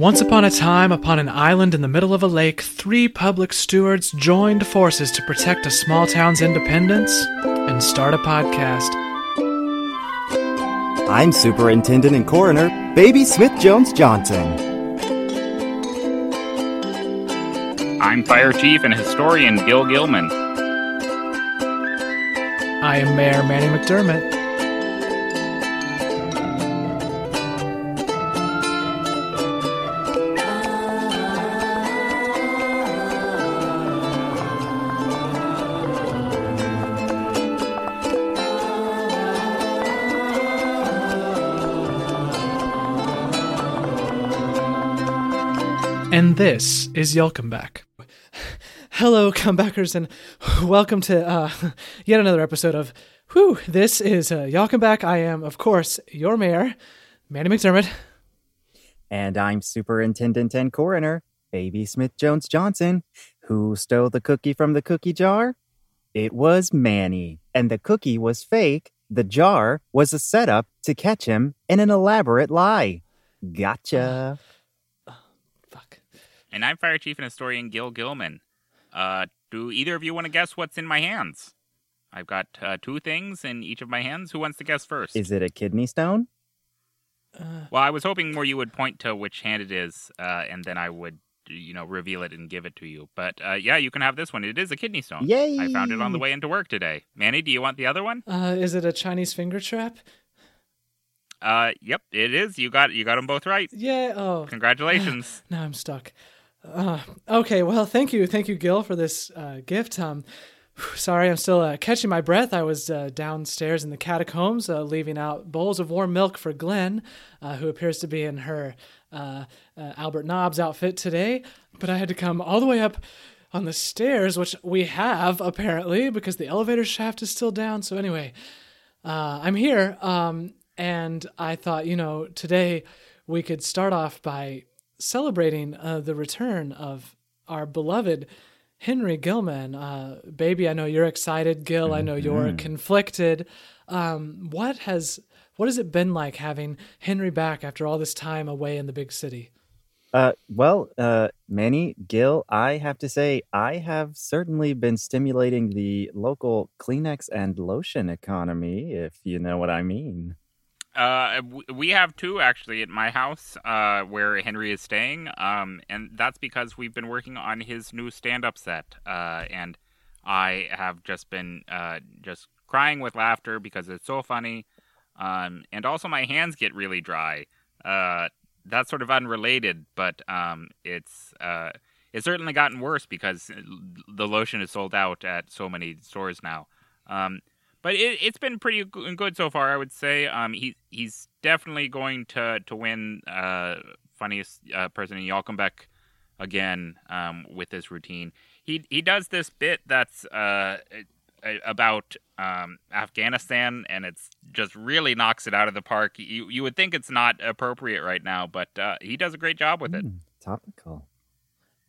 Once upon a time, upon an island in the middle of a lake, three public stewards joined forces to protect a small town's independence and start a podcast. I'm Superintendent and Coroner Baby Smith Jones Johnson. I'm Fire Chief and Historian Gil Gilman. I am Mayor Manny McDermott. This is Yallcomeback. Hello, comebackers, and welcome to uh, yet another episode of Whew. This is uh, Yallcomeback. I am, of course, your mayor, Manny McDermott. And I'm Superintendent and Coroner Baby Smith Jones Johnson. Who stole the cookie from the cookie jar? It was Manny. And the cookie was fake. The jar was a setup to catch him in an elaborate lie. Gotcha. Fuck. And I'm Fire Chief and Historian Gil Gilman. Uh, do either of you want to guess what's in my hands? I've got uh, two things in each of my hands. Who wants to guess first? Is it a kidney stone? well, I was hoping more you would point to which hand it is, uh, and then I would, you know, reveal it and give it to you. But uh, yeah, you can have this one. It is a kidney stone. Yay! I found it on the way into work today. Manny, do you want the other one? Uh, is it a Chinese finger trap? Uh, yep, it is. You got you got them both right. Yeah. Oh, Congratulations. now I'm stuck. Uh, okay, well, thank you, thank you, Gil, for this uh, gift. Um, sorry, I'm still uh, catching my breath. I was uh, downstairs in the catacombs, uh, leaving out bowls of warm milk for Glenn, uh, who appears to be in her Albert Nobbs outfit today. But I had to come all the way up on the stairs, which we have apparently because the elevator shaft is still down. So anyway, I'm here, um, and I thought, you know, today we could start off by celebrating uh, the return of our beloved Henry Gilman. Uh, baby, I know you're excited. Gil, I know you're conflicted. Um, what has what has it been like having Henry back after all this time away in the big city? Uh, well, uh, Manny, Gil, I have to say, I have certainly been stimulating the local Kleenex and lotion economy, if you know what I mean. Uh, we have two actually at my house, uh, where Henry is staying. Um, and that's because we've been working on his new stand-up set. Uh, and I have just been uh just crying with laughter because it's so funny. Um, and also my hands get really dry. Uh, that's sort of unrelated, but um, it's uh, it's certainly gotten worse because the lotion is sold out at so many stores now. Um, but it, it's been pretty good so far, I would say. Um, he he's definitely going to to win uh, funniest uh, person in Yallcomeback again um, with this routine. He he does this bit that's uh, about um, Afghanistan, and it's just really knocks it out of the park. You you would think it's not appropriate right now, but uh, he does a great job with it. Hmm, topical.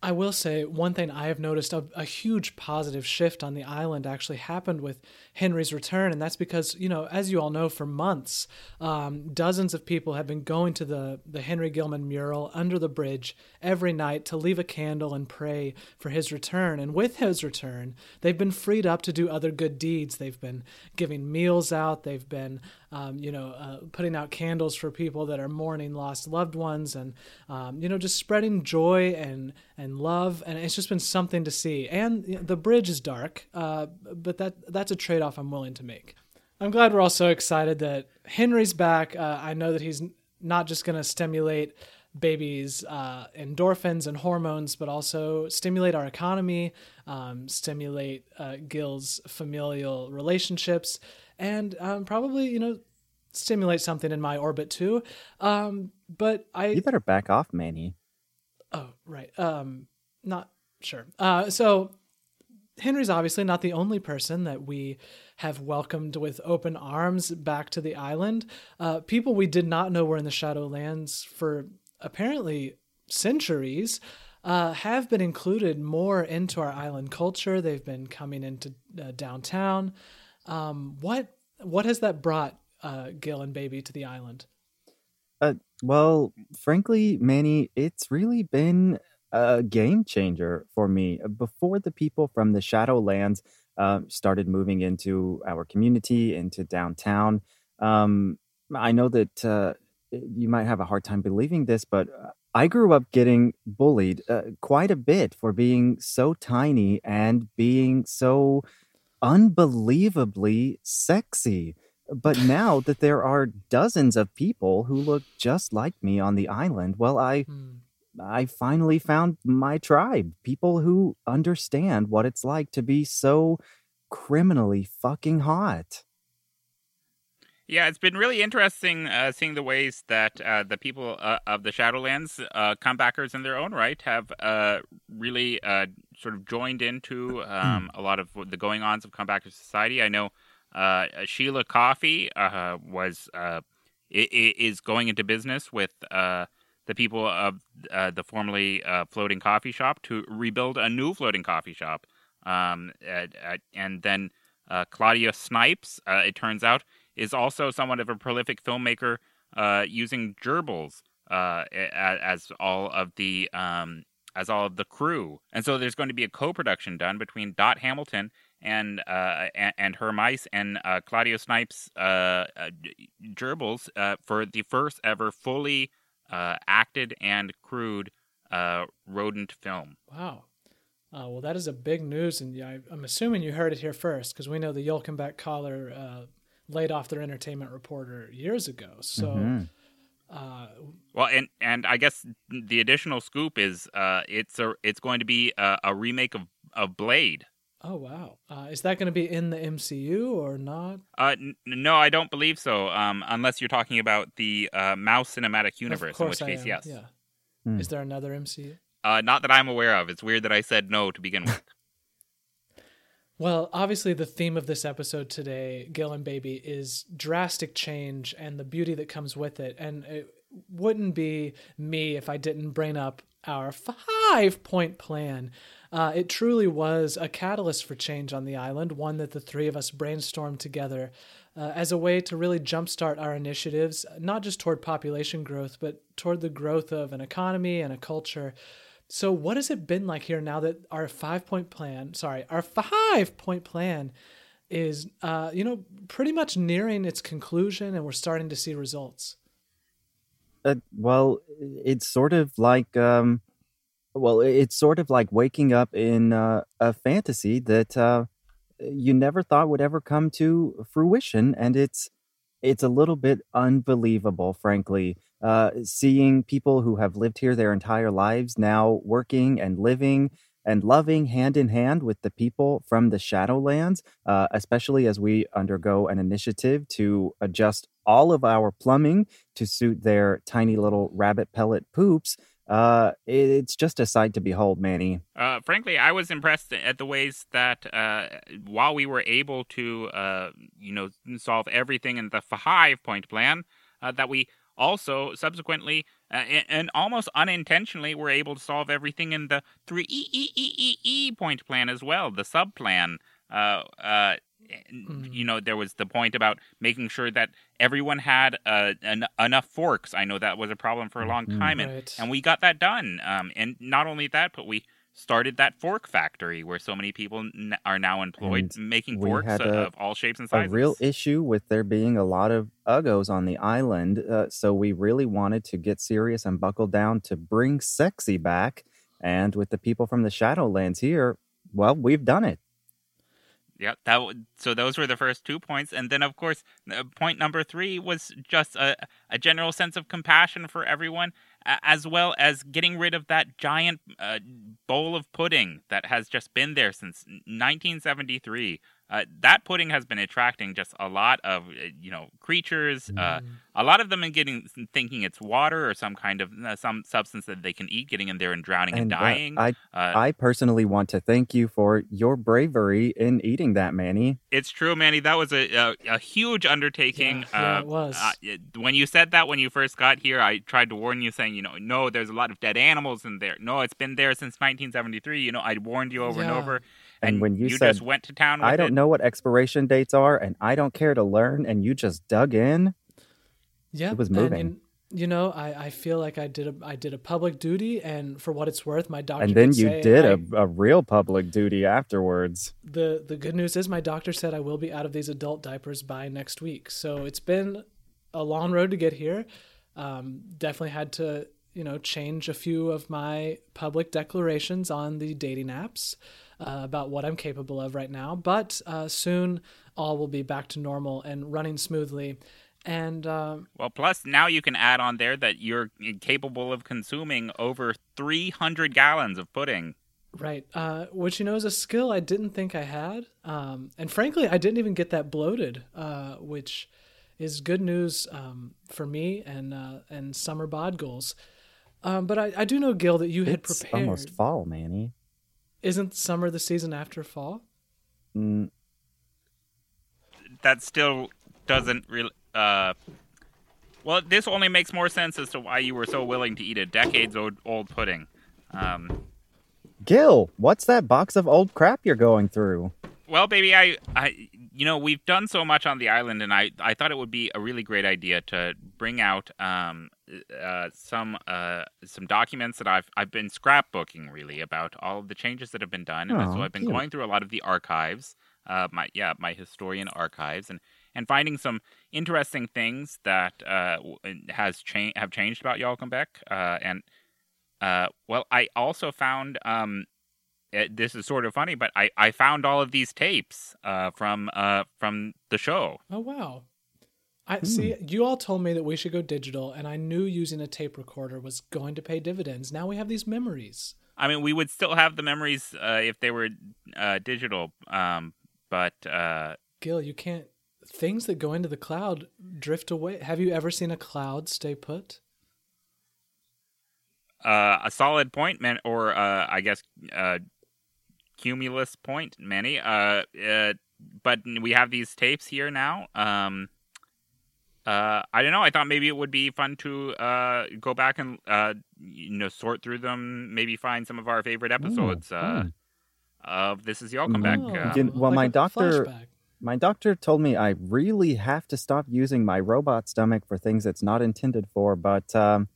I will say one thing I have noticed a, a huge positive shift on the island actually happened with Henry's return, and that's because you know, as you all know, for months, um, dozens of people have been going to the the Henry Gilman mural under the bridge every night to leave a candle and pray for his return. And with his return, they've been freed up to do other good deeds. They've been giving meals out. They've been um, you know, uh, putting out candles for people that are mourning lost loved ones, and um, you know, just spreading joy and and love. And it's just been something to see. And you know, the bridge is dark, uh, but that that's a trade off I'm willing to make. I'm glad we're all so excited that Henry's back. Uh, I know that he's not just going to stimulate babies' uh, endorphins and hormones, but also stimulate our economy, um, stimulate uh, Gil's familial relationships, and um, probably you know stimulate something in my orbit too. Um, but I You better back off, Manny. Oh, right. Um, not sure. Uh, so Henry's obviously not the only person that we have welcomed with open arms back to the island. Uh, people we did not know were in the Shadowlands for apparently centuries uh, have been included more into our island culture. They've been coming into uh, downtown. Um, what what has that brought uh, Gil and Baby to the island? Uh, well, frankly, Manny, it's really been a game changer for me. Before the people from the Shadowlands uh, started moving into our community, into downtown, um, I know that uh, you might have a hard time believing this, but uh, I grew up getting bullied uh, quite a bit for being so tiny and being so unbelievably sexy. But now that there are dozens of people who look just like me on the island, well, I. Hmm. I finally found my tribe. People who understand what it's like to be so criminally fucking hot. Yeah, it's been really interesting uh, seeing the ways that uh, the people uh, of the Shadowlands, uh, comebackers in their own right, have uh, really uh, sort of joined into um, a lot of the going ons of comebacker society. I know Uh, uh, Sheila Coffee uh, was is going into business with the people of the formerly floating coffee shop to rebuild a new floating coffee shop, um, and then Claudia Snipes, it turns out is also somewhat of a prolific filmmaker, uh, using gerbils uh, as all of the um, as all of the crew. And so there's going to be a co-production done between Dot Hamilton and uh, and, and, her mice and uh, Claudia Snipes uh, uh gerbils uh, for the first ever fully uh, acted and crewed rodent film. Wow. well, that is a big news, and I, am assuming you heard it here first because we know the Yallcomeback collar laid off their entertainment reporter years ago. So, mm-hmm. uh, well, and and I guess the additional scoop is uh, it's a it's going to be a, a remake of of Blade. Oh wow! Uh, is that going to be in the MCU or not? Uh, n- no, I don't believe so. Um, unless you're talking about the uh, Mouse cinematic universe, in which I case, am. yes. Yeah. Hmm. Is there another MCU? Uh, not that I'm aware of. It's weird that I said no to begin with. Well, obviously, the theme of this episode today, Gil and Baby, is drastic change and the beauty that comes with it. And it wouldn't be me if I didn't bring up our five point plan. Uh, it truly was a catalyst for change on the island, one that the three of us brainstormed together uh, as a way to really jumpstart our initiatives, not just toward population growth, but toward the growth of an economy and a culture so, what has it been like here now that our five point plan, sorry, our five point plan is, uh, you know, pretty much nearing its conclusion and we're starting to see results? Uh, well, it's sort of like, um, well, it's sort of like waking up in uh, a fantasy that uh, you never thought would ever come to fruition. And it's, it's a little bit unbelievable, frankly uh, seeing people who have lived here their entire lives now working and living and loving hand in hand with the people from the Shadowlands, uh, especially as we undergo an initiative to adjust all of our plumbing to suit their tiny little rabbit pellet poops. Uh, it's just a sight to behold, Manny. Uh, frankly, I was impressed at the ways that uh, while we were able to, uh, you know, solve everything in the five point plan, uh, that we also subsequently uh, and almost unintentionally were able to solve everything in the 3 e e e e e point plan as well the sub plan uh, uh, mm. you know there was the point about making sure that everyone had uh, en- enough forks i know that was a problem for a long mm-hmm. time and, right. and we got that done um, and not only that but we started that fork factory where so many people n- are now employed and making forks a, of all shapes and sizes. A real issue with there being a lot of uggos on the island, uh, so we really wanted to get serious and buckle down to bring sexy back. And with the people from the Shadowlands here, well, we've done it. Yeah, that so those were the first two points, and then of course, point number three was just a, a general sense of compassion for everyone as well as getting rid of that giant uh, bowl of pudding that has just been there since 1973. Uh, that pudding has been attracting just a lot of uh, you know creatures. Uh, mm. A lot of them are getting thinking it's water or some kind of uh, some substance that they can eat, getting in there and drowning and, and uh, dying. I I personally want to thank you for your bravery in eating that, Manny. It's true, Manny. That was a a, a huge undertaking. Yeah, yeah it was. when you said that when you first got here, I tried to warn you, saying you know no, there's a lot of dead animals in there. No, it's been there since 1973. You know, I warned you over yeah. and over and, and when you, you said, just went to town, I don't it. know what expiration dates are, and I don't care to learn, and you just dug in. Yeah, it was moving. you know, I, I feel like I did a I did a public duty, and for what it's worth, my doctor. And then you say did I- a, a real public duty afterwards. the the good news is my doctor said I will be out of these adult diapers by next week. So it's been a long road to get here. Um, definitely had to you know change a few of my public declarations on the dating apps uh, about what I'm capable of right now. But uh, soon all will be back to normal and running smoothly. And um, Well, plus now you can add on there that you're capable of consuming over 300 gallons of pudding. Right, uh, which you know is a skill I didn't think I had, um, and frankly, I didn't even get that bloated, uh, which is good news um, for me and uh, and summer bod goals. Um, but I, I do know, Gil, that you had prepared. It's prepared. almost fall, Manny. Isn't summer the season after fall? Mm, That still doesn't really. Uh, well, this only makes more sense as to why you were so willing to eat a decades old, old pudding. Um, Gil, what's that box of old crap you're going through? Well, baby, I, I, you know, we've done so much on the island, and I, I thought it would be a really great idea to bring out um, uh, some, uh, some documents that I've, I've been scrapbooking really about all of the changes that have been done, and Aw, so I've been cute. going through a lot of the archives, uh, my, yeah, my historian archives, and and finding some interesting things that uh has changed have changed about Yallcomeback, uh, and uh, well, I also found um it, this is sort of funny, but I, I found all of these tapes uh, from uh, from the show. Oh wow! I see. You all told me that we should go digital, and I knew using a tape recorder was going to pay dividends. Now we have these memories. I mean, we would still have the memories uh, if they were uh, digital, um, but uh, Gil, you can't. Things that go into the cloud drift away. Have you ever seen a cloud stay put? uh, a solid point, man, or uh, I guess uh, cumulus point, Manny. Uh, uh, but we have these tapes here now. Um, uh, I don't know. I thought maybe it would be fun to uh, go back and uh, you know sort through them. Maybe find some of our favorite episodes uh, fun. of This Is Yallcomeback. Oh, Uh, You- well, my doctor- flashback. My doctor told me I really have to stop using my robot stomach for things it's not intended for, but um,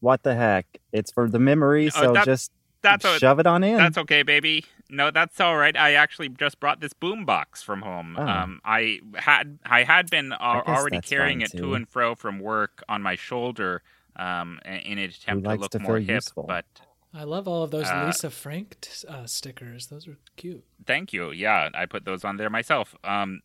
what the heck? It's for the memory, Oh, so that- just that's a, shove it on in. That's okay, baby. No, that's all right. I actually just brought this boombox from home. Oh. Um, I had I had been al- already carrying it too. to and fro from work on my shoulder, um, in in an attempt to look to more hip. useful? But I love all of those Uh, Lisa Frank t- uh, stickers. Those are cute. thank you. Yeah, I put those on there myself. Um,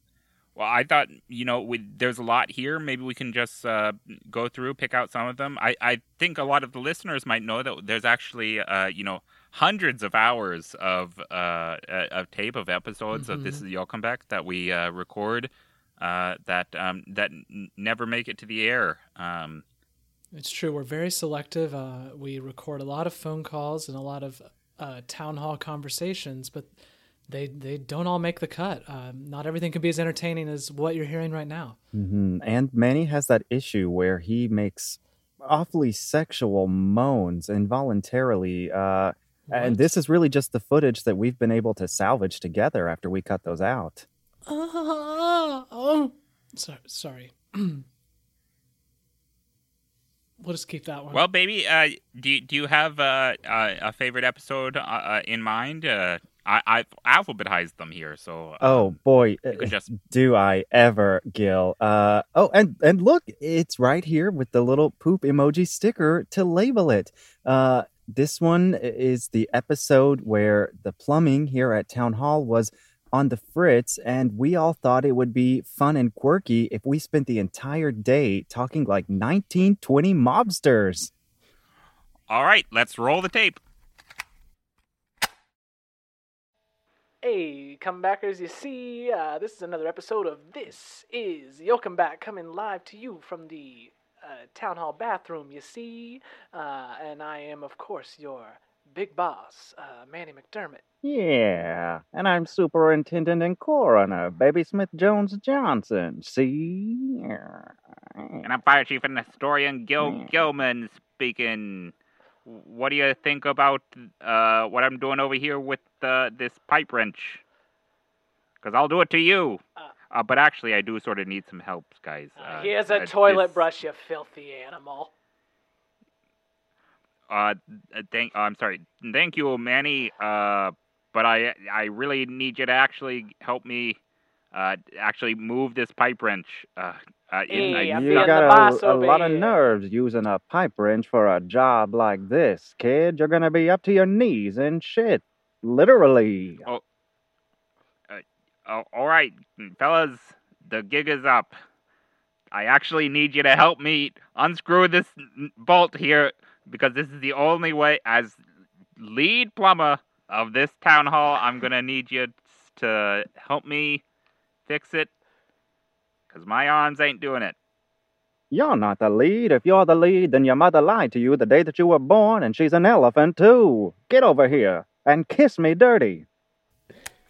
well, I thought you know we, there's a lot here. Maybe we can just uh, go through, pick out some of them. I, I think a lot of the listeners might know that there's actually uh, you know hundreds of hours of uh, uh, of tape of episodes of This Is Yallcomeback that we uh, record uh, that um, that n- never make it to the air. Um, It's true. We're very selective. Uh, we record a lot of phone calls and a lot of uh, town hall conversations, but they they don't all make the cut. Um, not everything can be as entertaining as what you're hearing right now. hmm And Manny has that issue where he makes awfully sexual moans involuntarily. Uh, and this is really just the footage that we've been able to salvage together after we cut those out. Ah, oh, sorry. sorry. we'll just keep that one. well, baby, uh, do you, do you have uh, uh, a favorite episode uh, uh, in mind? Uh, I I've alphabetized them here, so uh, Oh boy, just do I ever, Gil? Uh, oh, and and look, it's right here with the little poop emoji sticker to label it. This one is the episode where the plumbing here at Town Hall was on the fritz, and we all thought it would be fun and quirky if we spent the entire day talking like 1920 mobsters. all right. Let's roll the tape. Hey, comebackers, you see, uh, this is another episode of This is Yallcomeback coming live to you from the uh, town hall bathroom, you see. Uh, and I am, of course, your big boss, uh, Manny McDermott. Yeah, and I'm Superintendent and Coroner, Baby Smith Jones Johnson. See? And I'm Fire Chief and Historian Gil Hmm. Gilman speaking. What do you think about uh, what I'm doing over here with uh, this pipe wrench? Because I'll do it to you. Uh, Uh, but actually, I do sort of need some help, guys. Uh, Uh, here's a uh, toilet this- brush, you filthy animal. uh, thank. I'm sorry. Thank you, Manny. Uh, but I I really need you to actually help me. Uh, actually move this pipe wrench. Uh, uh, in, Hey, I- you being the got boss a, a lot of nerves using a pipe wrench for a job like this, kid. You're gonna be up to your knees in shit. Literally. Oh, Oh, all right, fellas, the gig is up. I actually need you to help me unscrew this bolt here because this is the only way. As lead plumber of this town hall, I'm gonna need you to help me fix it because my arms ain't doing it. You're not the lead. If you're the lead, then your mother lied to you the day that you were born, and she's an elephant too. Get over here and kiss me dirty.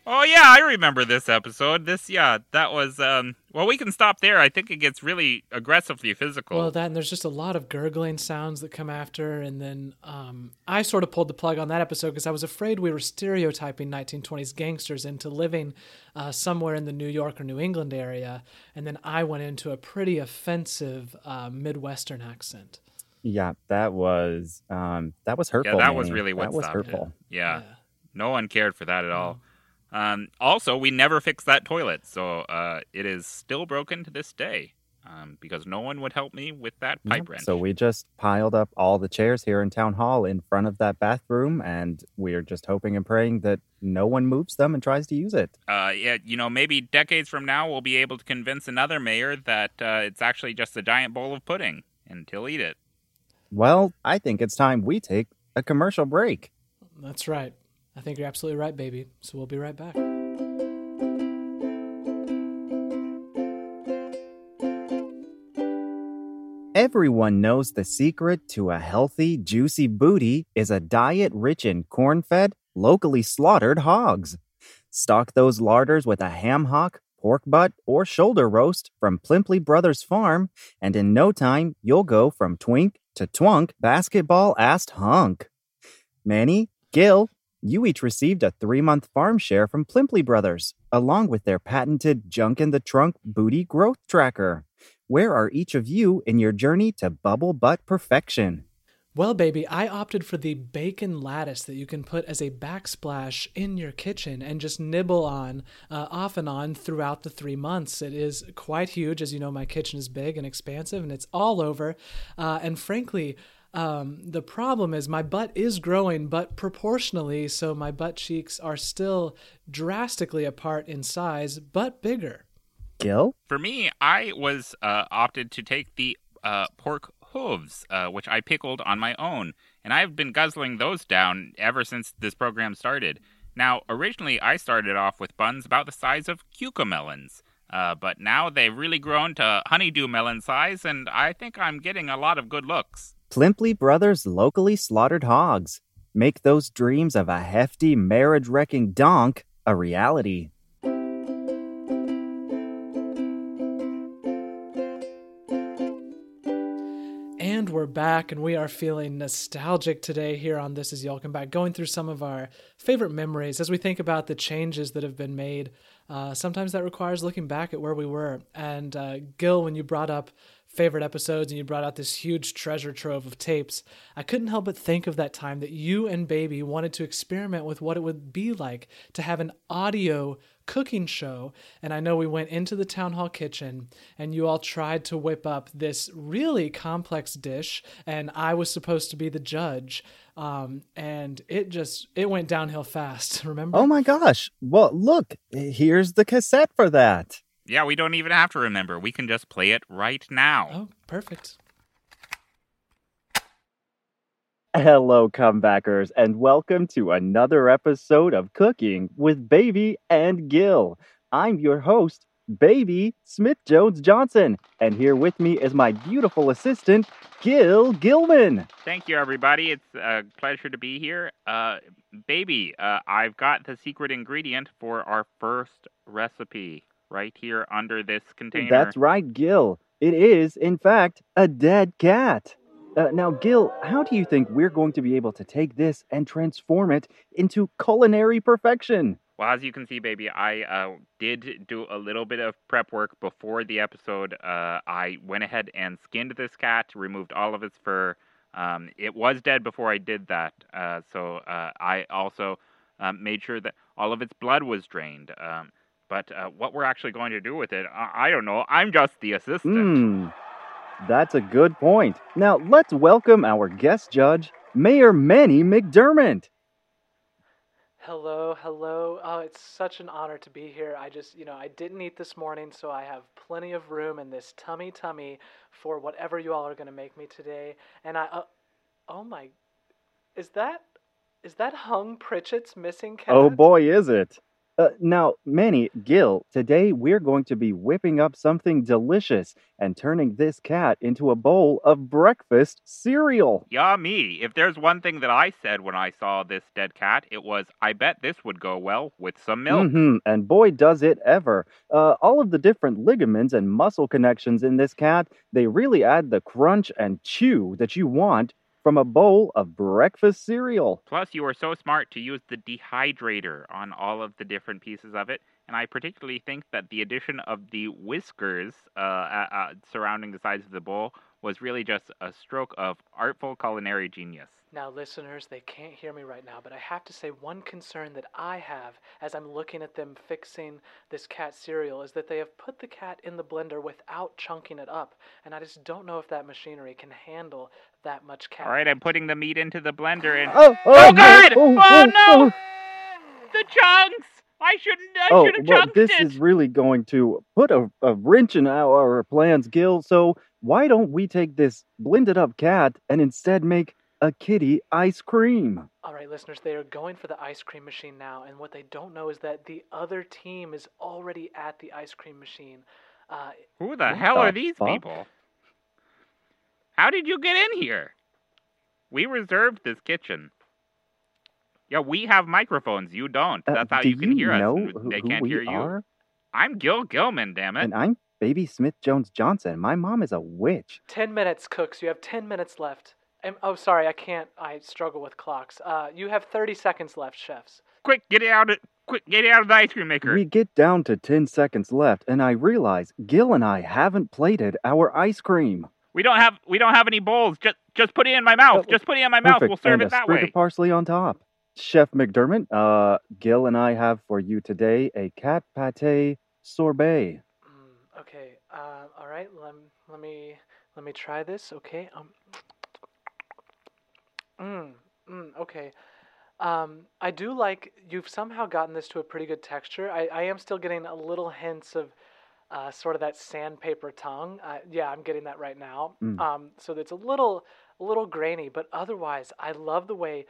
Oh yeah, I remember this episode. This yeah, that was um. Well, we can stop there. I think it gets really aggressively physical. Well, that and there's just a lot of gurgling sounds that come after, and then um, I sort of pulled the plug on that episode because I was afraid we were stereotyping 1920s gangsters into living uh, somewhere in the New York or New England area, and then I went into a pretty offensive uh, Midwestern accent. Yeah, that was um that was hurtful. yeah, that was really what that was stopped it. hurtful. Yeah. No one cared for that at all. Um, also, we never fixed that toilet, so uh, it is still broken to this day um, because no one would help me with that pipe Yep, wrench. So we just piled up all the chairs here in town hall in front of that bathroom, and we're just hoping and praying that no one moves them and tries to use it. uh, yeah, you know, maybe decades from now, we'll be able to convince another mayor that uh, it's actually just a giant bowl of pudding, and he'll eat it. Well, I think it's time we take a commercial break. That's right. I think you're absolutely right, baby. So we'll be right back. Everyone knows the secret to a healthy, juicy booty is a diet rich in corn fed, locally slaughtered hogs. Stock those larders with a ham hock, pork butt, or shoulder roast from Plimply Brothers Farm, and in no time, you'll go from twink to twunk basketball assed hunk. Manny, Gil, you each received a three month farm share from Plimply Brothers, along with their patented junk in the trunk booty growth tracker. Where are each of you in your journey to bubble butt perfection? Well, baby, I opted for the bacon lattice that you can put as a backsplash in your kitchen and just nibble on uh, off and on throughout the three months. It is quite huge. As you know, my kitchen is big and expansive and it's all over. Uh, and frankly, um, the problem is my butt is growing, but proportionally, so my butt cheeks are still drastically apart in size, but bigger. Gil? For me, I was uh, opted to take the uh, pork hooves, uh, which I pickled on my own, and I've been guzzling those down ever since this program started. Now, originally, I started off with buns about the size of cucamelons, uh, but now they've really grown to honeydew melon size, and I think I'm getting a lot of good looks. Plimply Brothers locally slaughtered hogs. Make those dreams of a hefty, marriage wrecking donk a reality. And we're back, and we are feeling nostalgic today here on This Is Back, going through some of our favorite memories as we think about the changes that have been made. Uh, sometimes that requires looking back at where we were. And uh, Gil, when you brought up favorite episodes and you brought out this huge treasure trove of tapes, I couldn't help but think of that time that you and Baby wanted to experiment with what it would be like to have an audio cooking show. And I know we went into the town hall kitchen and you all tried to whip up this really complex dish, and I was supposed to be the judge. Um, and it just it went downhill fast. Remember? Oh my gosh. Well, look, here's the cassette for that. Yeah, we don't even have to remember. We can just play it right now. Oh, perfect. Hello, comebackers, and welcome to another episode of Cooking with Baby and Gil. I'm your host, Baby Smith Jones Johnson, and here with me is my beautiful assistant, Gil Gilman. Thank you, everybody. It's a pleasure to be here. Uh, baby, uh, I've got the secret ingredient for our first recipe right here under this container. That's right, Gil. It is, in fact, a dead cat. Uh, now, Gil, how do you think we're going to be able to take this and transform it into culinary perfection? Well, as you can see, baby, I uh, did do a little bit of prep work before the episode. Uh, I went ahead and skinned this cat, removed all of its fur, Um, it was dead before I did that, uh, so uh, I also um, made sure that all of its blood was drained. Um, but uh, what we're actually going to do with it, I, I don't know. I'm just the assistant. Hmm. That's a good point. Now let's welcome our guest judge, Mayor Manny McDermott. Hello, hello. Oh, it's such an honor to be here. I just, you know, I didn't eat this morning, so I have plenty of room in this tummy tummy for whatever you all are going to make me today. And I, uh, oh my, is that, is that Hung Pritchett's missing cat? Oh boy, is it. Uh, now, Manny, Gil, today we're going to be whipping up something delicious and turning this cat into a bowl of breakfast cereal. Yummy. If there's one thing that I said when I saw this dead cat, it was, I bet this would go well with some milk. hmm And boy, does it ever. Uh, all of the different ligaments and muscle connections in this cat, they really add the crunch and chew that you want from a bowl of breakfast cereal. Plus, you were so smart to use the dehydrator on all of the different pieces of it. And I particularly think that the addition of the whiskers uh, uh, uh, surrounding the sides of the bowl was really just a stroke of artful culinary genius. Now, listeners, they can't hear me right now, but I have to say one concern that I have as I'm looking at them fixing this cat cereal is that they have put the cat in the blender without chunking it up, and I just don't know if that machinery can handle that much cat. All right, I'm putting the meat into the blender and. Oh, Oh, no, God! Oh, Oh, oh, no! oh. The chunks! I shouldn't. I Oh, should have well, chunked this it. is really going to put a, a wrench in our plans, Gil. So why don't we take this blended up cat and instead make a kitty ice cream? All right, listeners, they are going for the ice cream machine now, and what they don't know is that the other team is already at the ice cream machine. Uh, Who the What hell the are these fuck? people? How did you get in here? We reserved this kitchen. Yeah, we have microphones. You don't. Uh, That's how do you can hear know us. who, They can't we hear you. are? I'm Gil Gilman, damn it. And I'm Baby Smith Jones Johnson. My mom is a witch. 10 minutes, Cooks. You have 10 minutes left. Um, oh, sorry, I can't. I struggle with clocks. Uh, you have 30 seconds left, chefs. Quick, get it out of quick, get it out of the ice cream maker. We get down to 10 seconds left, and I realize Gil and I haven't plated our ice cream. We don't have we don't have any bowls. Just just put it in my mouth. Oh, just put it in my mouth. We'll serve and it a that sprig way. of parsley on top. Chef McDermott, uh, Gil and I have for you today a cat pate sorbet. Mm, okay. Uh, all right. Let, let me let me try this. Okay. Um. Mm, mm, okay. Um, I do like you've somehow gotten this to a pretty good texture. I, I am still getting a little hints of uh, sort of that sandpaper tongue. Uh, yeah, I'm getting that right now. Mm. Um, so it's a little a little grainy, but otherwise, I love the way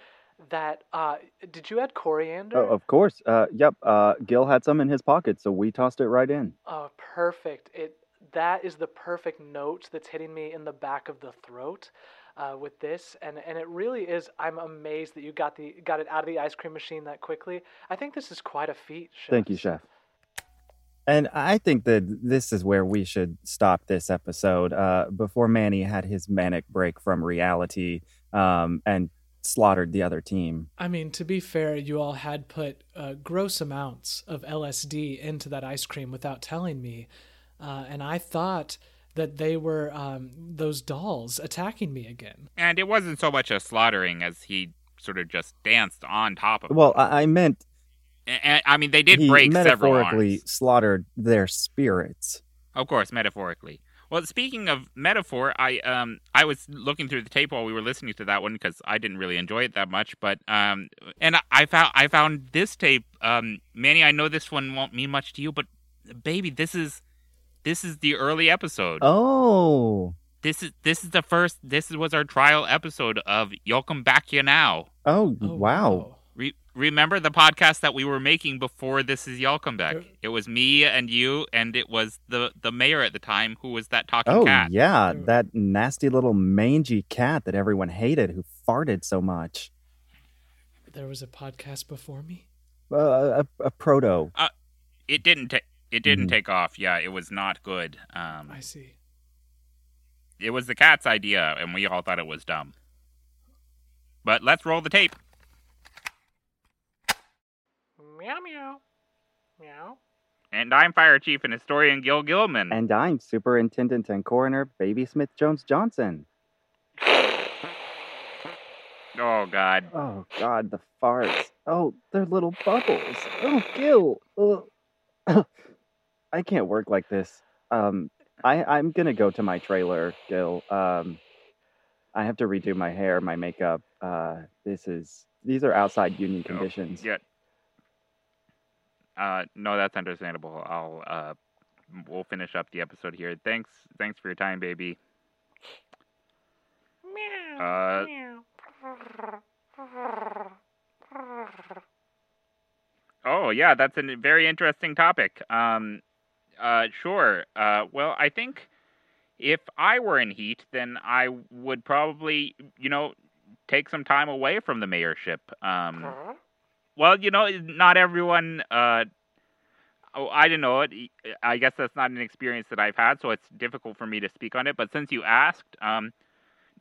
that. Uh, did you add coriander? Oh, of course. Uh, yep. Uh, Gil had some in his pocket, so we tossed it right in. Oh, perfect. It that is the perfect note that's hitting me in the back of the throat uh, with this, and and it really is. I'm amazed that you got the got it out of the ice cream machine that quickly. I think this is quite a feat. Thank you, chef. And I think that this is where we should stop this episode uh, before Manny had his manic break from reality um, and slaughtered the other team. I mean, to be fair, you all had put uh, gross amounts of LSD into that ice cream without telling me, uh, and I thought that they were um, those dolls attacking me again. And it wasn't so much a slaughtering as he sort of just danced on top of it. Well, I, I meant And, I mean, they did he break several metaphorically arms. slaughtered their spirits. Of course, metaphorically. Well, speaking of metaphor, I um I was looking through the tape while we were listening to that one because I didn't really enjoy it that much. But um and I found I found this tape. Um, Manny, I know this one won't mean much to you, but baby, this is this is the early episode. Oh, This is this is the first. This was our trial episode of You'll Come Back You Now. oh, wow. Re- remember the podcast that we were making before this is Y'all Come Back? Sure. It was me and you, and it was the the mayor at the time who was that talking Oh, cat. yeah, that nasty little mangy cat that everyone hated who farted so much. There was a podcast before me. Uh, a, a proto. It didn't ta- it didn't Mhm. take off. Yeah, it was not good. Um, I see. it was the cat's idea, and we all thought it was dumb. But let's roll the tape. Meow meow. Meow. And I'm Fire Chief and Historian Gil Gilman. And I'm Superintendent and Coroner Baby Smith Jones Johnson. Oh God. Oh God, the farts. Oh, they're little bubbles. Oh, Gil. Ugh. I can't work like this. Um, I I'm gonna go to my trailer, Gil. Um, I have to redo my hair, my makeup. Uh, this is these are outside union Oh, conditions. Yeah. Uh, no, that's understandable. I'll uh, we'll finish up the episode here. Thanks, thanks for your time, baby. Uh, oh yeah, that's a very interesting topic. Um, uh, sure. Uh, well, I think if I were in heat, then I would probably, you know, take some time away from the mayorship. Um, well, you know, not everyone. Uh, oh, I don't know. It. I guess that's not an experience that I've had, so it's difficult for me to speak on it. But since you asked, um,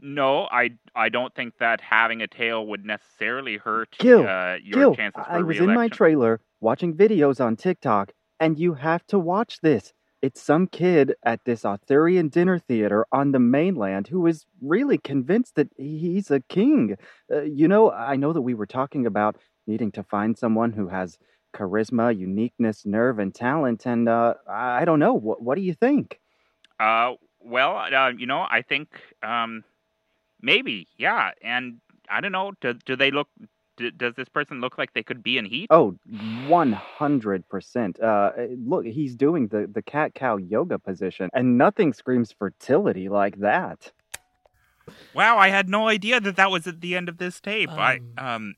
no, I I don't think that having a tail would necessarily hurt Gil, uh, your Gil, chances for I was in my trailer watching videos on TikTok, and you have to watch this. It's some kid at this Arthurian dinner theater on the mainland who is really convinced that he's a king. Uh, you know, I know that we were talking about needing to find someone who has charisma, uniqueness, nerve, and talent, and uh, I don't know. What, what do you think? Uh, well, uh, you know, I think um, maybe, yeah. And I don't know. Do do they look? Do, does this person look like they could be in heat? Oh, 100%. Uh, look, he's doing the, the cat cow yoga position, and nothing screams fertility like that. Wow, I had no idea that that was at the end of this tape. I Um, um,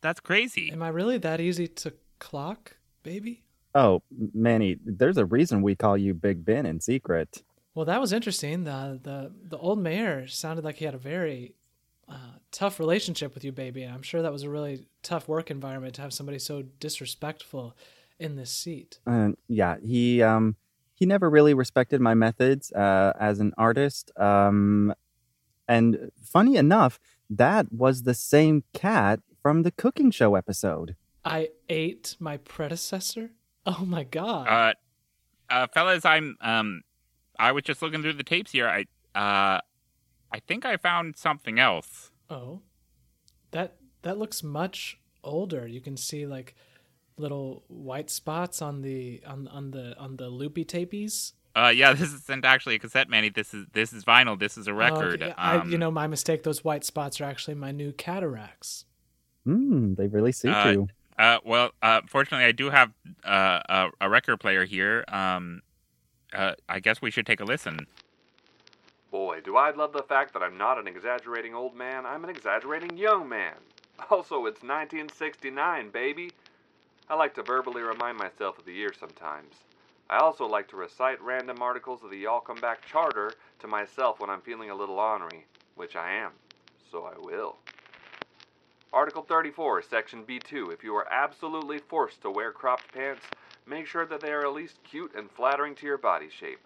that's crazy. Am I really that easy to clock, baby? Oh, Manny, there's a reason we call you Big Ben in secret. Well, that was interesting. The the the old mayor sounded like he had a very uh, tough relationship with you, baby. And I'm sure that was a really tough work environment to have somebody so disrespectful in this seat. Uh, yeah, he um he never really respected my methods uh, as an artist. Um, and funny enough, that was the same cat from the cooking show episode. I ate my predecessor. Oh my god! Uh, uh, fellas, I'm um, I was just looking through the tapes here. I uh, I think I found something else. oh, that that looks much older. You can see like little white spots on the on on the on the loopy tapies. Uh, yeah, this isn't actually a cassette, Manny. This is this is vinyl. This is a Oh, record. okay. I, you Um, know, my mistake. Those white spots are actually my new cataracts. Hmm, they really suit Uh, you. Uh, well, uh, fortunately, I do have uh, a, a record player here. Um, uh, I guess we should take a listen. Do I love the fact that I'm not an exaggerating old man, I'm an exaggerating young man. Also, it's 1969, baby. I like to verbally remind myself of the year sometimes. I also like to recite random articles of the Y'all Come Back Charter to myself when I'm feeling a little ornery, which I am, so I will. Article 34, Section B2. If you are absolutely forced to wear cropped pants, make sure that they are at least cute and flattering to your body shape.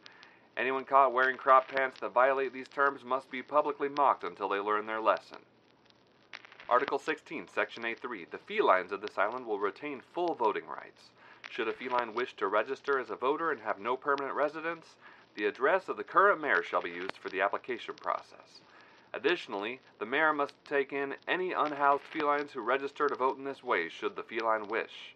Anyone caught wearing crop pants that violate these terms must be publicly mocked until they learn their lesson. Article 16, Section A3. The felines of this island will retain full voting rights. Should a feline wish to register as a voter and have no permanent residence, the address of the current mayor shall be used for the application process. Additionally, the mayor must take in any unhoused felines who register to vote in this way should the feline wish.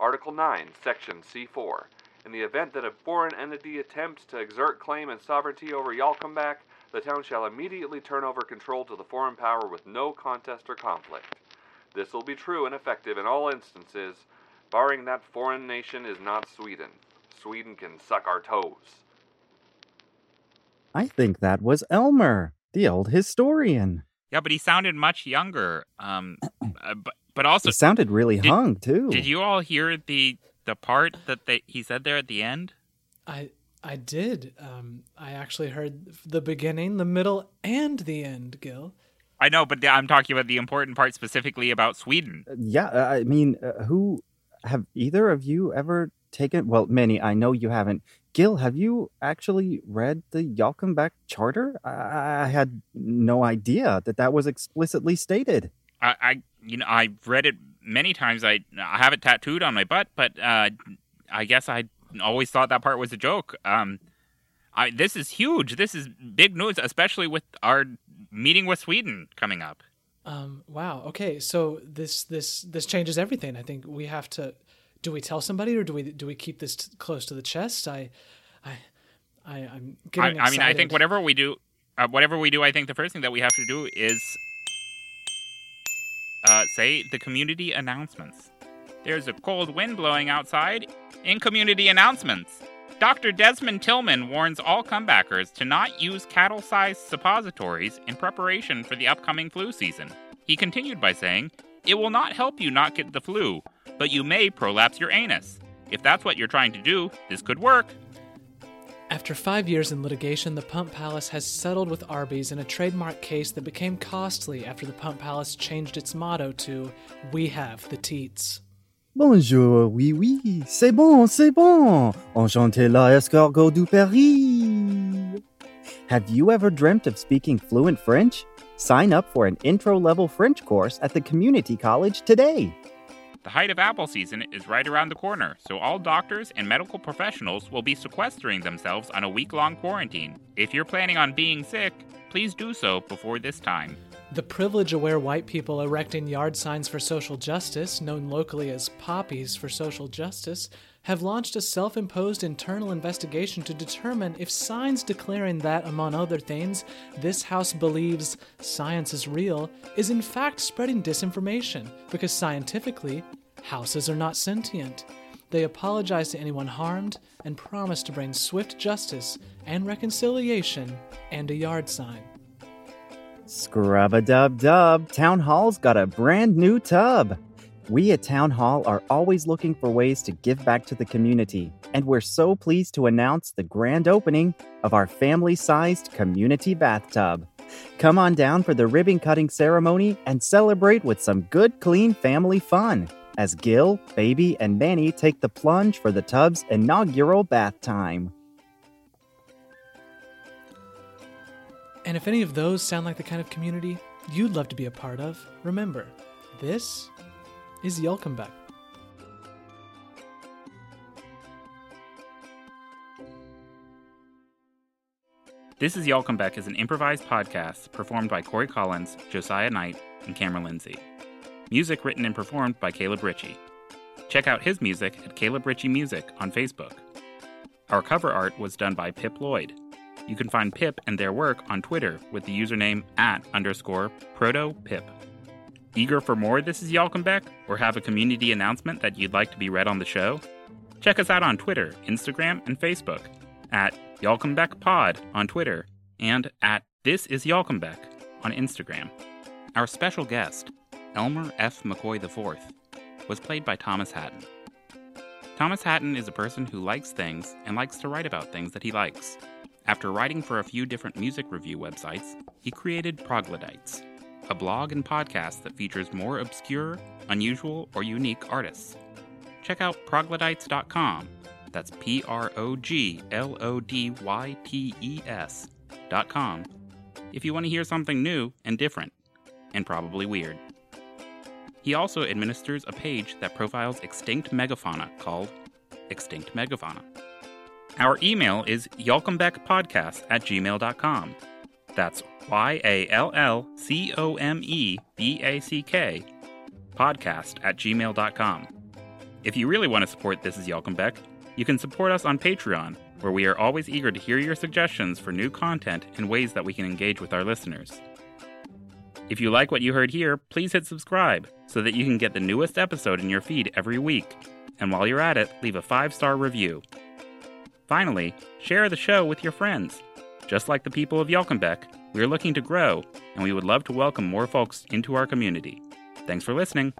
Article 9, Section C4. In the event that a foreign entity attempts to exert claim and sovereignty over Yallcomeback, the town shall immediately turn over control to the foreign power with no contest or conflict. This will be true and effective in all instances, barring that foreign nation is not Sweden. Sweden can suck our toes. I think that was Elmer, the old historian. Yeah, but he sounded much younger. Um, uh, but but also, He sounded really Did- hung too. did you all hear the the part that they he said there at the end? I I did. Um, I actually heard the beginning, the middle, and the end. Gil. I know, but I'm talking about the important part specifically about Sweden. Yeah, uh, I mean, uh, who have either of you ever taken? Well, Manny. I know you haven't. Gil, have you actually read the Yallcomeback Charter? I, I had no idea that that was explicitly stated. I, I you know I've read it many times. I I have it tattooed on my butt, but uh, I guess I always thought that part was a joke. Um, I this is huge. This is big news, especially with our meeting with Sweden coming up. Um, wow. Okay. So this this this changes everything. I think we have to. Do we tell somebody or do we do we keep this t- close to the chest? I, I, I I'm I, getting. I mean, I think whatever we do, uh, whatever we do, I think the first thing that we have to do is uh, say the community announcements. There's a cold wind blowing outside. In community announcements, Dr. Desmond Tillman warns all comebackers to not use cattle sized suppositories in preparation for the upcoming flu season. He continued by saying, It will not help you not get the flu, but you may prolapse your anus. If that's what you're trying to do, this could work. After five years in litigation, the Pump Palace has settled with Arby's in a trademark case that became costly after the Pump Palace changed its motto to "We have the teats." Bonjour, oui, oui, c'est bon, c'est bon. Enchanté la escargot du Paris. Have you ever dreamt of speaking fluent French? Sign up for an intro level French course at the community college today. The height of apple season is right around the corner, so all doctors and medical professionals will be sequestering themselves on a week long quarantine. If you're planning on being sick, please do so before this time. The privilege aware white people erecting yard signs for social justice, known locally as poppies for social justice, have launched a self imposed internal investigation to determine if signs declaring that, among other things, this house believes science is real is in fact spreading disinformation, because scientifically, houses are not sentient. They apologize to anyone harmed and promise to bring swift justice and reconciliation and a yard sign. Scrub a dub dub, Town Hall's got a brand new tub. We at Town Hall are always looking for ways to give back to the community, and we're so pleased to announce the grand opening of our family sized community bathtub. Come on down for the ribbon cutting ceremony and celebrate with some good, clean family fun as Gil, Baby, and Manny take the plunge for the tub's inaugural bath time. And if any of those sound like the kind of community you'd love to be a part of, remember, this is Yallcomeback. This is Yallcomeback is an improvised podcast performed by Cory Collins, Josiah Knight, and Cameron Lindsey. Music written and performed by Caleb Ritchie. Check out his music at Caleb Ritchie Music on Facebook. Our cover art was done by Pip Lloyd. You can find Pip and their work on Twitter with the username at underscore proto pip. Eager for more This is Yallcomeback or have a community announcement that you'd like to be read on the show? Check us out on Twitter, Instagram, and Facebook at Yallcomeback Pod on Twitter and at This is Yallcomeback on Instagram. Our special guest, Elmer F. McCoy IV, was played by Thomas Hatton. Thomas Hatton is a person who likes things and likes to write about things that he likes. After writing for a few different music review websites, he created Proglodytes, a blog and podcast that features more obscure, unusual, or unique artists. Check out proglodytes.com. That's P R O G L O D Y T E S dot com if you want to hear something new and different, and probably weird. He also administers a page that profiles extinct megafauna called Extinct Megafauna. Our email is yallcomebackpodcast at gmail.com. That's Y A L L C O M E B A C K podcast at gmail.com. If you really want to support This is Yallcomeback, you can support us on Patreon, where we are always eager to hear your suggestions for new content and ways that we can engage with our listeners. If you like what you heard here, please hit subscribe so that you can get the newest episode in your feed every week. And while you're at it, leave a five star review. Finally, share the show with your friends. Just like the people of Yallcomeback, we are looking to grow, and we would love to welcome more folks into our community. Thanks for listening.